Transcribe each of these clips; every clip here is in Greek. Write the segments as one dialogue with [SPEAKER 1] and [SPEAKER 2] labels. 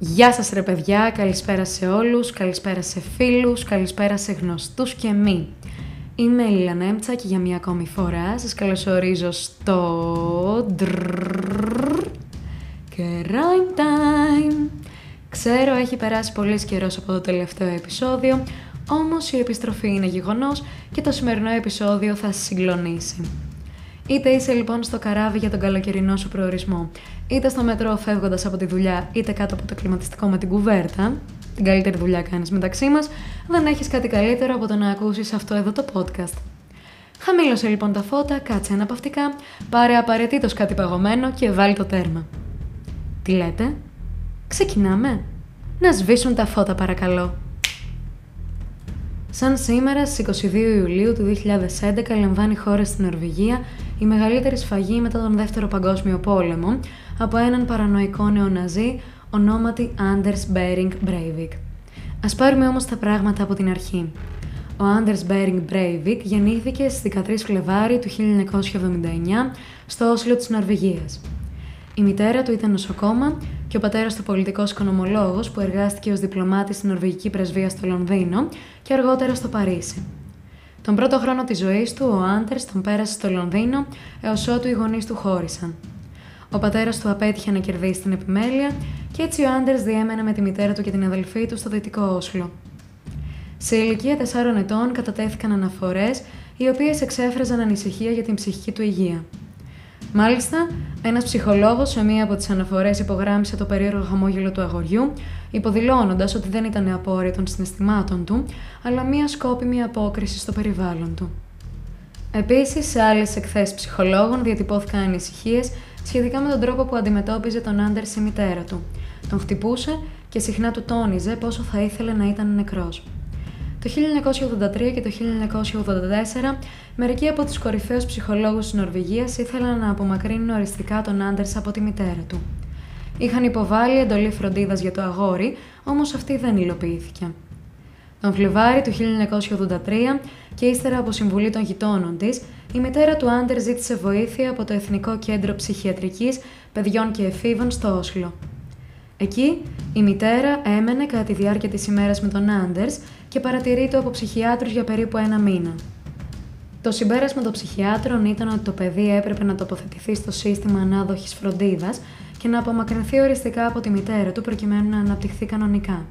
[SPEAKER 1] Γεια σας ρε παιδιά, καλησπέρα σε όλους, καλησπέρα σε φίλους, καλησπέρα σε γνωστούς και μη. Είμαι η Λίλα και για μία ακόμη φορά σας καλωσορίζω στο... Crime Time! Ξέρω έχει περάσει πολύ καιρός από το τελευταίο επεισόδιο, όμως η επιστροφή είναι γεγονός και το σημερινό επεισόδιο θα σας συγκλονίσει. Είτε είσαι λοιπόν στο καράβι για τον καλοκαιρινό σου προορισμό, είτε στο μετρό φεύγοντας από τη δουλειά, είτε κάτω από το κλιματιστικό με την κουβέρτα, την καλύτερη δουλειά κάνεις μεταξύ μας, δεν έχεις κάτι καλύτερο από το να ακούσεις αυτό εδώ το podcast. Χαμήλωσε λοιπόν τα φώτα, κάτσε αναπαυτικά, πάρε απαραίτητος κάτι παγωμένο και βάλει το τέρμα. Τι λέτε; Ξεκινάμε; Να σβήσουν τα φώτα παρακαλώ. Σαν σήμερα στις 22 Ιουλίου του 2011 λαμβάνει χώρα στην Νορβηγία η μεγαλύτερη σφαγή μετά τον Δεύτερο Παγκόσμιο Πόλεμο από έναν παρανοϊκό νεοναζί ονόματι Anders Bering Breivik. Ας πάρουμε όμως τα πράγματα από την αρχή. Ο Anders Bering Breivik γεννήθηκε στις 13 Φλεβάρι του 1979 στο Όσλο της Νορβηγίας. Η μητέρα του ήταν νοσοκόμα και ο πατέρας του πολιτικός οικονομολόγος που εργάστηκε ως διπλωμάτης στην Νορβηγική Πρεσβεία στο Λονδίνο και αργότερα στο Παρίσι. Τον πρώτο χρόνο της ζωής του, ο Άντερς τον πέρασε στο Λονδίνο έως ότου οι γονείς του χώρισαν. Ο πατέρας του απέτυχε να κερδίσει την επιμέλεια και έτσι ο Άντερς διέμενε με τη μητέρα του και την αδελφή του στο δυτικό Όσλο. Σε ηλικία 4 ετών κατατέθηκαν αναφορές οι οποίες εξέφραζαν ανησυχία για την ψυχική του υγεία. Μάλιστα, ένας ψυχολόγος σε μία από τις αναφορές υπογράμμισε το περίεργο χαμόγελο του αγοριού, υποδηλώνοντας ότι δεν ήταν απόρριτο των συναισθημάτων του, αλλά μία σκόπιμη απόκριση στο περιβάλλον του. Επίσης, σε άλλες εκθέσεις ψυχολόγων διατυπώθηκαν ανησυχίες σχετικά με τον τρόπο που αντιμετώπιζε τον Άντερ η μητέρα του. Τον χτυπούσε και συχνά του τόνιζε πόσο θα ήθελε να ήταν νεκρός. Το 1983 και το 1984, μερικοί από τους κορυφαίους ψυχολόγους της Νορβηγίας ήθελαν να απομακρύνουν οριστικά τον Άντερς από τη μητέρα του. Είχαν υποβάλει εντολή φροντίδας για το αγόρι, όμως αυτή δεν υλοποιήθηκε. Τον Φλεβάρι του 1983 και ύστερα από συμβουλή των γειτόνων της, η μητέρα του Άντερ ζήτησε βοήθεια από το Εθνικό Κέντρο Ψυχιατρικής Παιδιών και Εφήβων στο Όσλο. Εκεί, η μητέρα έμενε κατά τη διάρκεια της ημέρας με τον Άντερς και παρατηρείται από ψυχιάτρους για περίπου ένα μήνα. Το συμπέρασμα των ψυχιάτρων ήταν ότι το παιδί έπρεπε να τοποθετηθεί στο σύστημα ανάδοχης φροντίδας και να απομακρυνθεί οριστικά από τη μητέρα του προκειμένου να αναπτυχθεί κανονικά.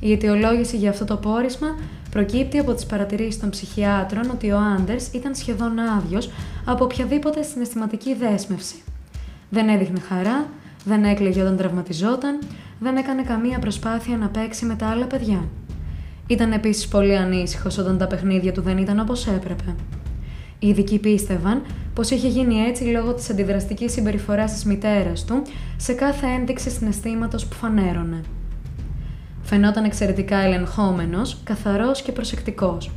[SPEAKER 1] Η αιτιολόγηση για αυτό το πόρισμα προκύπτει από τις παρατηρήσεις των ψυχιάτρων ότι ο Άντερς ήταν σχεδόν άδειος από οποιαδήποτε συναισθηματική δέσμευση. Δεν έδειχνε χαρά, δεν έκλαιγε όταν τραυματιζόταν, δεν έκανε καμία προσπάθεια να παίξει με τα άλλα παιδιά. Ήταν επίσης πολύ ανήσυχος όταν τα παιχνίδια του δεν ήταν όπως έπρεπε. Οι ειδικοί πίστευαν πως είχε γίνει έτσι λόγω της αντιδραστικής συμπεριφοράς της μητέρας του σε κάθε ένδειξη συναισθήματος που φανέρωνε. Φαινόταν εξαιρετικά ελεγχόμενος, καθαρός και προσεκτικός.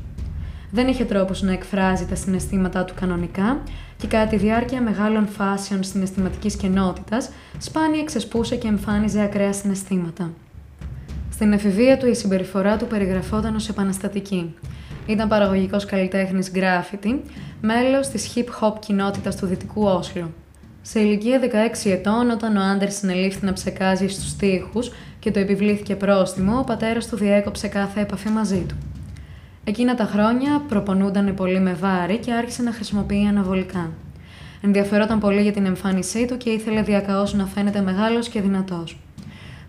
[SPEAKER 1] Δεν είχε τρόπους να εκφράζει τα συναισθήματά του κανονικά και κατά τη διάρκεια μεγάλων φάσεων συναισθηματικής κενότητας σπάνια ξεσπούσε και εμφάνιζε ακραία συναισθήματα. Στην εφηβεία του η συμπεριφορά του περιγραφόταν ως επαναστατική. Ήταν παραγωγικός καλλιτέχνης γκράφιτι, μέλος της hip-hop κοινότητας του Δυτικού Όσλο. Σε ηλικία 16 ετών, όταν ο Άντερ συνελήφθη να ψεκάζει στους τοίχους και το επιβλήθηκε πρόστιμο, ο πατέρας του διέκοψε κάθε επαφή μαζί του. Εκείνα τα χρόνια προπονούνταν πολύ με βάρη και άρχισε να χρησιμοποιεί αναβολικά. Ενδιαφερόταν πολύ για την εμφάνισή του και ήθελε διακαώς να φαίνεται μεγάλος και δυνατός.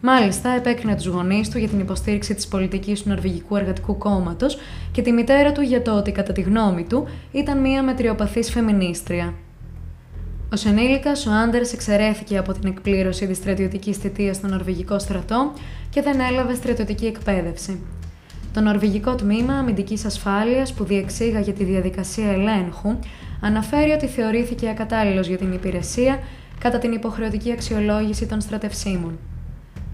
[SPEAKER 1] Μάλιστα, επέκρινε τους γονείς του για την υποστήριξη της πολιτικής του Νορβηγικού Εργατικού Κόμματος και τη μητέρα του για το ότι, κατά τη γνώμη του, ήταν μία μετριοπαθής φεμινίστρια. Ω ενήλικα, ο Άντερς εξαιρέθηκε από την εκπλήρωση της στρατιωτικής θητείας στο Νορβηγικό στρατό και δεν έλαβε στρατιωτική εκπαίδευση. Το Νορβηγικό Τμήμα Αμυντικής Ασφάλειας, που διεξήγαγε τη διαδικασία ελέγχου, αναφέρει ότι θεωρήθηκε ακατάλληλος για την υπηρεσία κατά την υποχρεωτική αξιολόγηση των στρατευσίμων.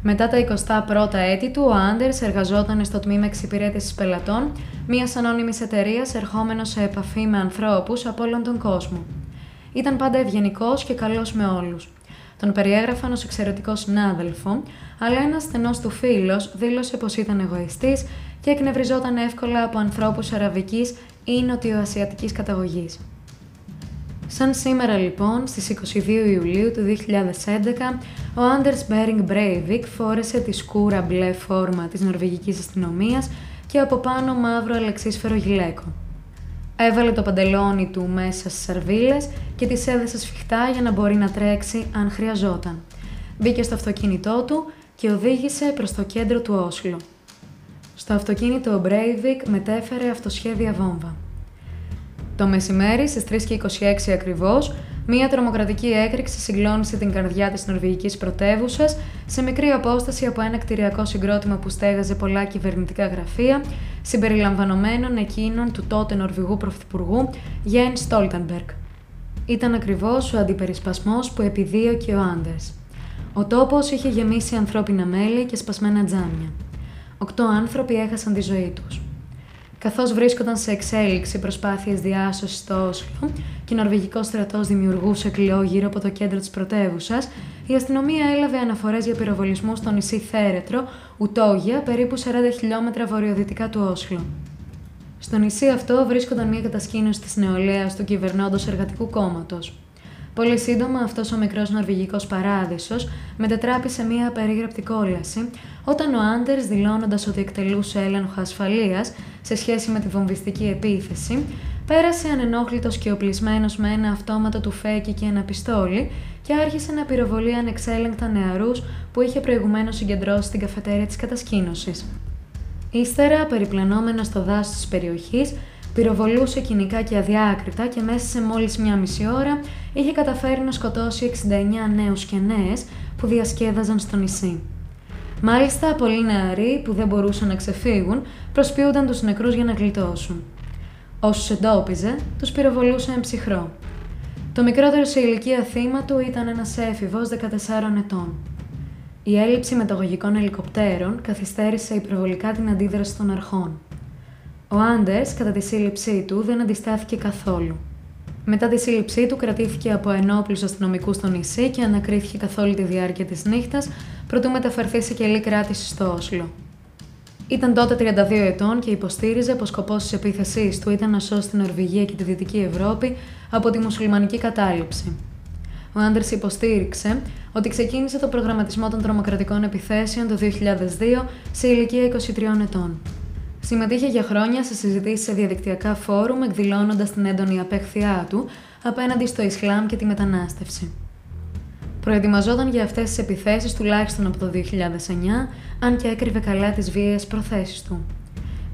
[SPEAKER 1] Μετά τα 21 έτη του, ο Άντερς εργαζόταν στο τμήμα εξυπηρέτησης πελατών μιας ανώνυμης εταιρείας ερχόμενος σε επαφή με ανθρώπους από όλον τον κόσμο. Ήταν πάντα ευγενικός και καλός με όλους. Τον περιέγραφαν ως εξαιρετικός συνάδελφο, αλλά ένας στενός του φίλος δήλωσε πως ήταν εγωιστής και εκνευριζόταν εύκολα από ανθρώπους αραβικής ή νοτιοασιατικής καταγωγής. Σαν σήμερα λοιπόν, στις 22 Ιουλίου του 2011, ο Anders Bering Breivik φόρεσε τη σκούρα μπλε φόρμα της νορβηγικής αστυνομίας και από πάνω μαύρο αλεξίσφαιρο γυλαίκο. Έβαλε το παντελόνι του μέσα στις σαρβίλες και τις έδεσε σφιχτά για να μπορεί να τρέξει αν χρειαζόταν. Μπήκε στο αυτοκίνητό του και οδήγησε προς το κέντρο του Όσλο. Στο αυτοκίνητο ο Breivik μετέφερε αυτοσχέδια βόμβα. Το μεσημέρι στις 3 και 26 ακριβώς, μία τρομοκρατική έκρηξη συγκλώνησε την καρδιά της νορβηγικής πρωτεύουσας σε μικρή απόσταση από ένα κτηριακό συγκρότημα που στέγαζε πολλά κυβερνητικά γραφεία, συμπεριλαμβανομένων εκείνων του τότε Νορβηγού Πρωθυπουργού Γεν Στόλτενμπεργκ. Ήταν ακριβώς ο αντιπερισπασμός που επιδίωκε ο Άντερς. Ο τόπος είχε γεμίσει ανθρώπινα μέλη και σπασμένα τζάμια. Οκτώ άνθρωποι έχασαν τη ζωή τους. Καθώς βρίσκονταν σε εξέλιξη προσπάθειες διάσωσης στο Όσλο και ο Νορβηγικός στρατός δημιουργούσε κλειό γύρω από το κέντρο της πρωτεύουσας, η αστυνομία έλαβε αναφορές για πυροβολισμού στο νησί Θέρετρο, Ουτόγια, περίπου 40 χιλιόμετρα βορειοδυτικά του Όσλο. Στο νησί αυτό βρίσκονταν μια κατασκήνωση της νεολαίας του κυβερνώντος εργατικού κόμματος. Πολύ σύντομα αυτός ο μικρός νορβηγικός παράδεισος μετετράπη σε μια περίγραπτη κόλαση, όταν ο Άντερς, δηλώνοντας ότι εκτελούσε έλεγχο ασφαλείας σε σχέση με τη βομβιστική επίθεση, πέρασε ανενόχλητος και οπλισμένος με ένα αυτόματο του φέκι και ένα πιστόλι και άρχισε να πυροβολεί ανεξέλεγκτα νεαρούς που είχε προηγουμένως συγκεντρώσει στην καφετέρια της κατασκήνωσης. Ύστερα, περιπλανόμενος στο δάσος της περιοχής, Πυροβολούσε κοινικά και αδιάκριτα και μέσα σε μόλις μια μισή ώρα είχε καταφέρει να σκοτώσει 69 νέους και νέες που διασκέδαζαν στο νησί. Μάλιστα, πολλοί νεαροί που δεν μπορούσαν να ξεφύγουν προσποιούνταν τους νεκρούς για να γλιτώσουν. Όσους εντόπιζε, τους πυροβολούσε ψυχρό. Το μικρότερο σε ηλικία θύμα του ήταν ένας έφηβος 14 ετών. Η έλλειψη μεταγωγικών ελικοπτέρων καθυστέρησε υπερβολικά την αντίδραση των αρχών. Ο Άντερς, κατά τη σύλληψή του, δεν αντιστάθηκε καθόλου. Μετά τη σύλληψή του, κρατήθηκε από ενόπλους αστυνομικούς στο νησί και ανακρίθηκε καθ' όλη τη διάρκεια της νύχτας, προτού μεταφερθεί σε κελή κράτησης στο Όσλο. Ήταν τότε 32 ετών και υποστήριζε πως σκοπός της επίθεσής του ήταν να σώσει την Νορβηγία και τη Δυτική Ευρώπη από τη μουσουλμανική κατάληψη. Ο Άντερς υποστήριξε ότι ξεκίνησε το προγραμματισμό των τρομοκρατικών επιθέσεων το 2002 σε ηλικία 23 ετών. Συμμετείχε για χρόνια σε συζητήσεις σε διαδικτυακά φόρουμ, εκδηλώνοντας την έντονη απέχθειά του απέναντι στο Ισλάμ και τη μετανάστευση. Προετοιμαζόταν για αυτές τις επιθέσεις τουλάχιστον από το 2009, αν και έκρυβε καλά τις βίαιες προθέσεις του.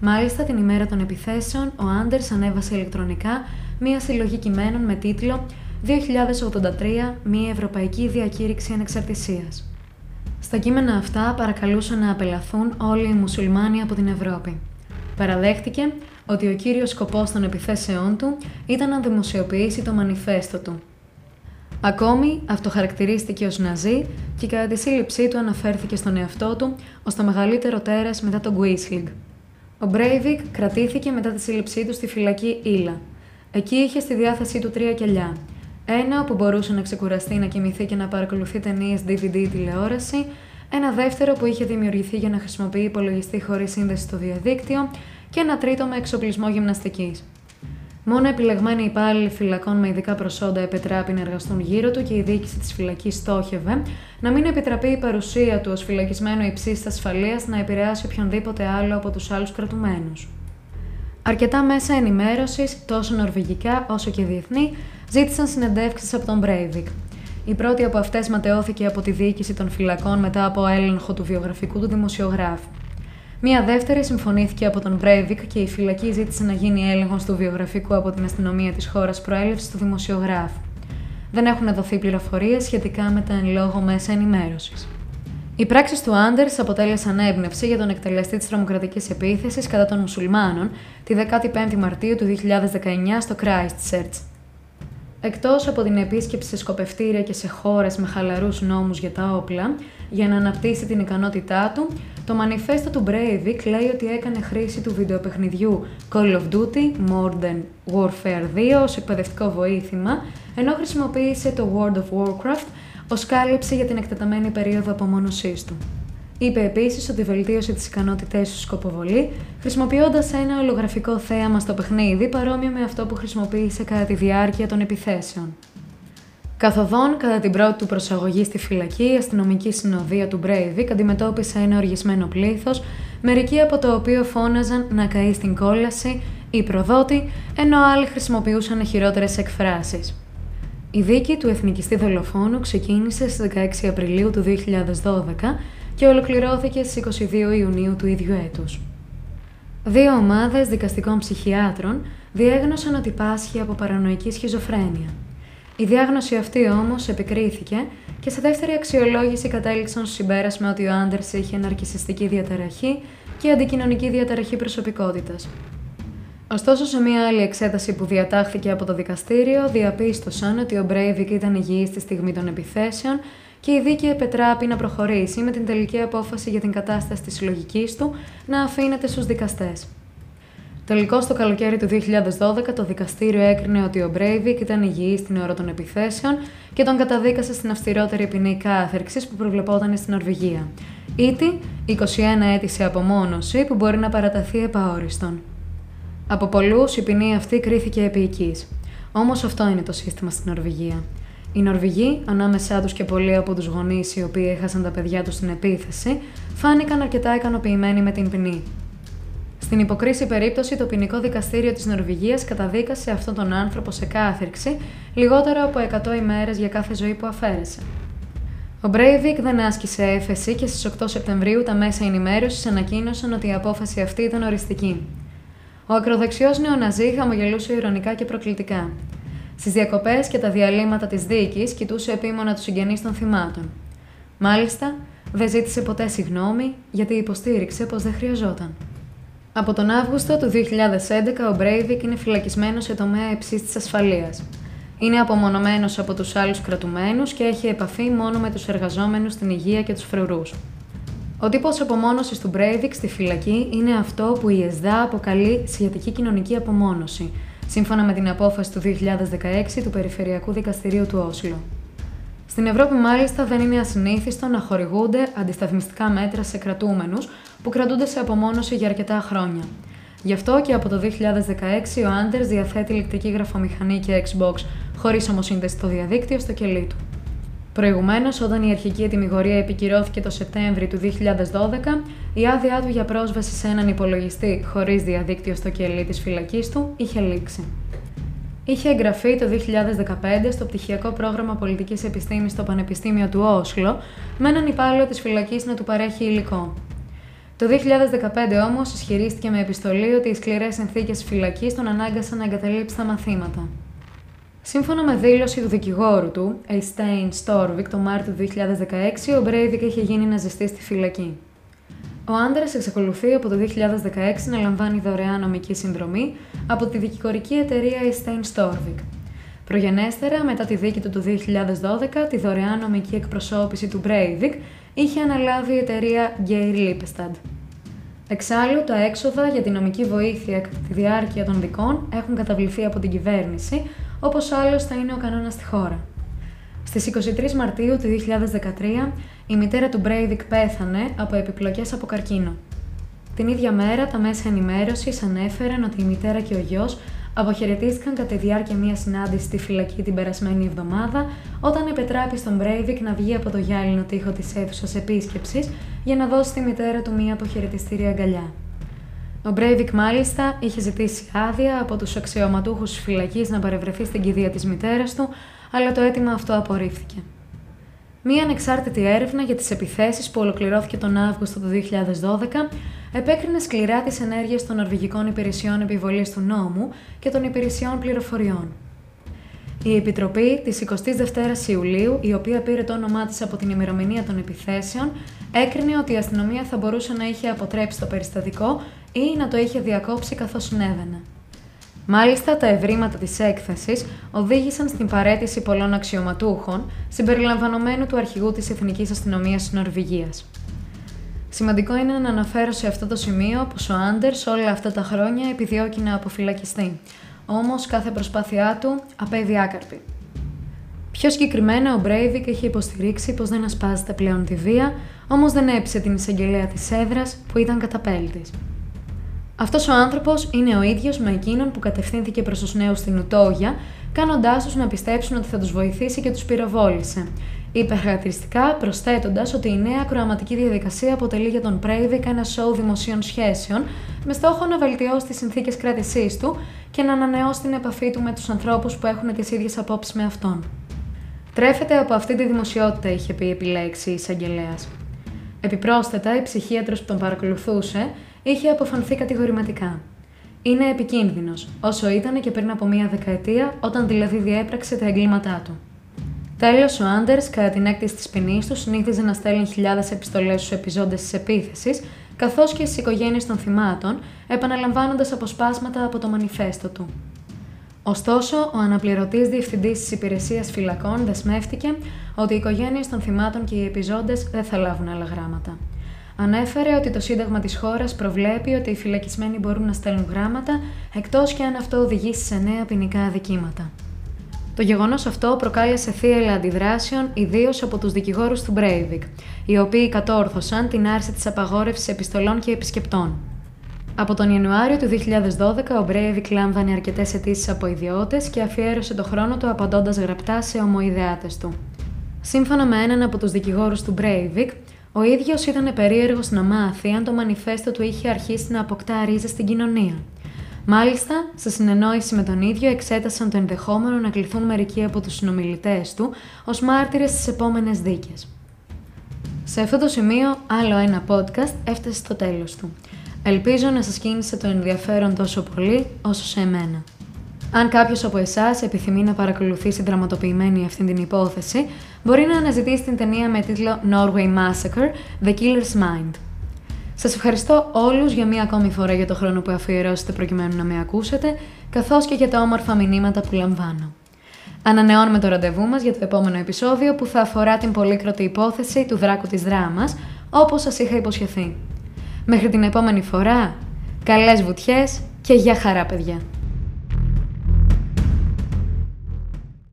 [SPEAKER 1] Μάλιστα, την ημέρα των επιθέσεων, ο Άντερς ανέβασε ηλεκτρονικά μία συλλογή κειμένων με τίτλο 2083 Μία Ευρωπαϊκή Διακήρυξη Ανεξαρτησίας. Στα κείμενα αυτά παρακαλούσαν να απελαθούν όλοι οι μουσουλμάνοι από την Ευρώπη. Παραδέχτηκε ότι ο κύριος σκοπός των επιθέσεών του ήταν να δημοσιοποιήσει το μανιφέστο του. Ακόμη, αυτοχαρακτηρίστηκε ως Ναζί και κατά τη σύλληψή του αναφέρθηκε στον εαυτό του ως το μεγαλύτερο τέρας μετά τον Γκουίσλιγκ. Ο Μπρέιβικ κρατήθηκε μετά τη σύλληψή του στη φυλακή Ήλα. Εκεί είχε στη διάθεσή του τρία κελιά. Ένα όπου μπορούσε να ξεκουραστεί, να κοιμηθεί και να παρακολουθεί ταινίες DVD τηλεόραση, ένα δεύτερο που είχε δημιουργηθεί για να χρησιμοποιεί υπολογιστή χωρίς σύνδεση στο διαδίκτυο και ένα τρίτο με εξοπλισμό γυμναστικής. Μόνο επιλεγμένοι υπάλληλοι φυλακών με ειδικά προσόντα επετράπη να εργαστούν γύρω του και η διοίκηση της φυλακής στόχευε να μην επιτραπεί η παρουσία του ως φυλακισμένου υψίστη ασφαλείας να επηρεάσει οποιονδήποτε άλλο από τους άλλους κρατουμένους. Αρκετά μέσα ενημέρωσης, τόσο νορβηγικά όσο και διεθνή, ζήτησαν συνεντεύξεις από τον Μπρέιβικ, η πρώτη από αυτές ματαιώθηκε από τη διοίκηση των φυλακών μετά από έλεγχο του βιογραφικού του δημοσιογράφου. Μία δεύτερη συμφωνήθηκε από τον Μπρέιβικ και η φυλακή ζήτησε να γίνει έλεγχος του βιογραφικού από την αστυνομία της χώρας προέλευσης του δημοσιογράφου. Δεν έχουν δοθεί πληροφορίες σχετικά με τα εν λόγω μέσα ενημέρωσης. Οι πράξεις του Άντερς αποτέλεσαν έμπνευση για τον εκτελεστή της τρομοκρατικής επίθεσης κατά των μουσουλμάνων τη 15η Μαρτίου του 2019 στο Christchurch. Εκτός από την επίσκεψη σε σκοπευτήρια και σε χώρες με χαλαρούς νόμους για τα όπλα, για να αναπτύσσει την ικανότητά του, το μανιφέστο του Breivik λέει ότι έκανε χρήση του βιντεοπαιχνιδιού Call of Duty Modern Warfare 2 ως εκπαιδευτικό βοήθημα, ενώ χρησιμοποίησε το World of Warcraft ως κάλυψη για την εκτεταμένη περίοδο απομόνωσής του. Είπε επίσης ότι βελτίωσε τι ικανότητές του σκοποβολή, χρησιμοποιώντας ένα ολογραφικό θέαμα στο παιχνίδι παρόμοιο με αυτό που χρησιμοποίησε κατά τη διάρκεια των επιθέσεων. Καθοδόν, κατά την πρώτη του προσαγωγή στη φυλακή, η αστυνομική συνοδεία του Μπρέιβικ αντιμετώπισε ένα οργισμένο πλήθος, μερικοί από το οποίο φώναζαν να καεί στην κόλαση ή προδότη, ενώ άλλοι χρησιμοποιούσαν χειρότερες εκφράσεις. Η δίκη του εθνικιστή δολοφόνου ξεκίνησε στις 16 Απριλίου του 2012 και ολοκληρώθηκε στις 22 Ιουνίου του ίδιου έτους. Δύο ομάδες δικαστικών ψυχιάτρων διέγνωσαν ότι πάσχει από παρανοϊκή σχιζοφρένεια. Η διάγνωση αυτή όμως επικρίθηκε και σε δεύτερη αξιολόγηση κατέληξαν στο συμπέρασμα ότι ο Άντερς είχε ναρκισιστική διαταραχή και αντικοινωνική διαταραχή προσωπικότητας. Ωστόσο, σε μία άλλη εξέταση που διατάχθηκε από το δικαστήριο, διαπίστωσαν ότι ο Μπρέιβικ ήταν υγιής στη στιγμή των επιθέσεων και η δίκη επετράπει να προχωρήσει με την τελική απόφαση για την κατάσταση της συλλογικής του να αφήνεται στους δικαστές. Τελικώ το καλοκαίρι του 2012 το δικαστήριο έκρινε ότι ο Μπρέιβικ ήταν υγιής στην ώρα των επιθέσεων και τον καταδίκασε στην αυστηρότερη ποινή κάθερξης που προβλεπόταν στην Νορβηγία. Ήτι 21 έτη σε απομόνωση που μπορεί να παραταθεί επαόριστον. Από πολλούς η ποινή αυτή κρίθηκε επίοικη. Όμως αυτό είναι το σύστημα στην Νορβηγία. Οι Νορβηγοί, ανάμεσά τους και πολλοί από τους γονείς οι οποίοι έχασαν τα παιδιά τους στην επίθεση, φάνηκαν αρκετά ικανοποιημένοι με την ποινή. Στην υποκρίση περίπτωση, το ποινικό δικαστήριο της Νορβηγίας καταδίκασε αυτόν τον άνθρωπο σε κάθερξη λιγότερο από 100 ημέρες για κάθε ζωή που αφαίρεσε. Ο Μπρέιβικ δεν άσκησε έφεση και στις 8 Σεπτεμβρίου τα μέσα ενημέρωσης ανακοίνωσαν ότι η απόφαση αυτή ήταν οριστική. Ο ακροδεξιός νεοναζί χαμογελούσε ηρωνικά και προκλητικά. Στις διακοπές και τα διαλύματα της δίκης κοιτούσε επίμονα τους συγγενείς των θυμάτων. Μάλιστα, δεν ζήτησε ποτέ συγγνώμη γιατί υποστήριξε πως δεν χρειαζόταν. Από τον Αύγουστο του 2011 ο Μπρέιβικ είναι φυλακισμένος σε τομέα υψής της ασφαλείας. Είναι απομονωμένος από τους άλλους κρατουμένους και έχει επαφή μόνο με τους εργαζόμενους στην υγεία και τους φρουρούς. Ο τύπος απομόνωσης του Μπρέιβικ στη φυλακή είναι αυτό που η ΕΣΔΑ αποκαλεί σιατική κοινωνική απομόνωση, σύμφωνα με την απόφαση του 2016 του Περιφερειακού Δικαστηρίου του Όσλο. Στην Ευρώπη, μάλιστα, δεν είναι ασυνήθιστο να χορηγούνται αντισταθμιστικά μέτρα σε κρατούμενους που κρατούνται σε απομόνωση για αρκετά χρόνια. Γι' αυτό και από το 2016 ο Άντερς διαθέτει ηλεκτρική γραφομηχανή και Xbox, χωρίς όμω σύνδεση στο διαδίκτυο στο κελί του. Προηγουμένως, όταν η αρχική ετοιμιγορία επικυρώθηκε το Σεπτέμβριο του 2012, η άδειά του για πρόσβαση σε έναν υπολογιστή χωρίς διαδίκτυο στο κελί της φυλακής του είχε λήξει. Είχε εγγραφεί το 2015 στο πτυχιακό πρόγραμμα Πολιτικής Επιστήμης στο Πανεπιστήμιο του Όσλο, με έναν υπάλληλο της φυλακής να του παρέχει υλικό. Το 2015 όμως ισχυρίστηκε με επιστολή ότι οι σκληρές συνθήκες φυλακής τον ανάγκασαν να εγκαταλείψει τα μαθήματα. Σύμφωνα με δήλωση του δικηγόρου του, Estein Storvik, το Μάρτιο του 2016, ο Μπρέιβικ είχε γίνει να ζεστεί στη φυλακή. Ο άντρας εξακολουθεί από το 2016 να λαμβάνει δωρεάν νομική συνδρομή από τη δικηγορική εταιρεία Estein Storvik. Προγενέστερα, μετά τη δίκη του το 2012, τη δωρεάν νομική εκπροσώπηση του Breivik είχε αναλάβει η εταιρεία Geir Lipestad. Εξάλλου, τα έξοδα για τη νομική βοήθεια κατά τη διάρκεια των δικών έχουν καταβληθεί από την κυβέρνηση, όπως άλλωστε είναι ο κανόνας στη χώρα. Στις 23 Μαρτίου του 2013, η μητέρα του Μπρέιβικ πέθανε από επιπλοκές από καρκίνο. Την ίδια μέρα, τα μέσα ενημέρωσης ανέφεραν ότι η μητέρα και ο γιος αποχαιρετήθηκαν κατά τη διάρκεια μιας συνάντησης στη φυλακή την περασμένη εβδομάδα, όταν επετράπη στον Μπρέιβικ να βγει από το γυάλινο τοίχο της αίθουσας επίσκεψης για να δώσει στη μητέρα του μια αποχαιρετιστήρια αγκαλιά. Ο Μπρέιβικ, μάλιστα, είχε ζητήσει άδεια από τους αξιωματούχους της φυλακής να παρευρεθεί στην κηδεία της μητέρας του, αλλά το αίτημα αυτό απορρίφθηκε. Μία ανεξάρτητη έρευνα για τις επιθέσεις που ολοκληρώθηκε τον Αύγουστο του 2012 επέκρινε σκληρά τις ενέργειες των Νορβηγικών Υπηρεσιών Επιβολής του Νόμου και των Υπηρεσιών Πληροφοριών. Η Επιτροπή της 22η Ιουλίου, η οποία πήρε το όνομά της από την ημερομηνία των επιθέσεων, έκρινε ότι η αστυνομία θα μπορούσε να είχε αποτρέψει το περιστατικό ή να το είχε διακόψει καθώς συνέβαινε. Μάλιστα, τα ευρήματα της έκθεσης οδήγησαν στην παρέτηση πολλών αξιωματούχων, συμπεριλαμβανομένου του αρχηγού της Εθνικής Αστυνομίας της Νορβηγίας. Σημαντικό είναι να αναφέρω σε αυτό το σημείο πως ο Άντερς όλα αυτά τα χρόνια επιδιώκει να αποφυλακιστεί, όμως κάθε προσπάθειά του απέβει άκαρπη. Πιο συγκεκριμένα, ο Μπρέιβικ είχε υποστηρίξει πως δεν ασπάζεται πλέον τη βία, όμως δεν έπεισε την εισαγγελέα της έδρας που ήταν καταπέλτης. Αυτός ο άνθρωπος είναι ο ίδιος με εκείνον που κατευθύνθηκε προς τους νέους στην Ουτόγια, κάνοντάς τους να πιστέψουν ότι θα τους βοηθήσει και τους πυροβόλησε. Είπε χαρακτηριστικά, προσθέτοντας ότι η νέα ακροαματική διαδικασία αποτελεί για τον Μπρέιβικ ένα σόου δημοσίων σχέσεων, με στόχο να βελτιώσει τις συνθήκες κράτησής του και να ανανεώσει την επαφή του με τους ανθρώπους που έχουν τις ίδιες απόψεις με αυτόν. Τρέφεται από αυτή τη δημοσιότητα, είχε πει επιλέξει η εισαγγελέας. Επιπρόσθετα, η ψυχίατρος που τον παρακολουθούσε είχε αποφανθεί κατηγορηματικά. Είναι επικίνδυνος, όσο ήταν και πριν από μία δεκαετία, όταν δηλαδή διέπραξε τα εγκλήματά του. Τέλος, ο Άντερς, κατά την έκτηση της ποινής του, συνήθιζε να στέλνει χιλιάδες επιστολές στους επιζώντες της επίθεσης, καθώς και στις οικογένειες των θυμάτων, επαναλαμβάνοντας αποσπάσματα από το μανιφέστο του. Ωστόσο, ο αναπληρωτής διευθυντής της Υπηρεσίας Φυλακών δεσμεύτηκε ότι οι οικογένειες των θυμάτων και οι επιζώντες δεν θα λάβουν άλλα γράμματα. Ανέφερε ότι το Σύνταγμα της χώρας προβλέπει ότι οι φυλακισμένοι μπορούν να στέλνουν γράμματα, εκτός και αν αυτό οδηγήσει σε νέα ποινικά αδικήματα. Το γεγονός αυτό προκάλεσε θύελα αντιδράσεων, ιδίως από τους δικηγόρους του Μπρέιβικ, οι οποίοι κατόρθωσαν την άρση της απαγόρευσης επιστολών και επισκεπτών. Από τον Ιανουάριο του 2012, ο Μπρέιβικ λάμβανε αρκετές αιτήσεις από ιδιώτες και αφιέρωσε το χρόνο του απαντώντας γραπτά σε ομοϊδεάτες του. Σύμφωνα με έναν από τους δικηγόρους του Μπρέιβικ, ο ίδιος ήταν περίεργος να μάθει αν το μανιφέστο του είχε αρχίσει να αποκτά ρίζες στην κοινωνία. Μάλιστα, σε συνεννόηση με τον ίδιο, εξέτασαν το ενδεχόμενο να κληθούν μερικοί από τους συνομιλητές του ως μάρτυρες στις επόμενες δίκες. Σε αυτό το σημείο, άλλο ένα podcast έφτασε στο τέλος του. Ελπίζω να σας κίνησε το ενδιαφέρον τόσο πολύ όσο σε εμένα. Αν κάποιος από εσάς επιθυμεί να παρακολουθήσει δραματοποιημένη αυτή την υπόθεση, μπορεί να αναζητήσει την ταινία με τίτλο Norway Massacre The Killer's Mind. Σας ευχαριστώ όλους για μία ακόμη φορά για το χρόνο που αφιερώσετε προκειμένου να με ακούσετε, καθώς και για τα όμορφα μηνύματα που λαμβάνω. Ανανεώνουμε το ραντεβού μας για το επόμενο επεισόδιο που θα αφορά την πολύκροτη υπόθεση του δράκου της δράμας, όπως σας είχα υποσχεθεί. Μέχρι την επόμενη φορά, καλές βουτιές και για χαρά παιδιά!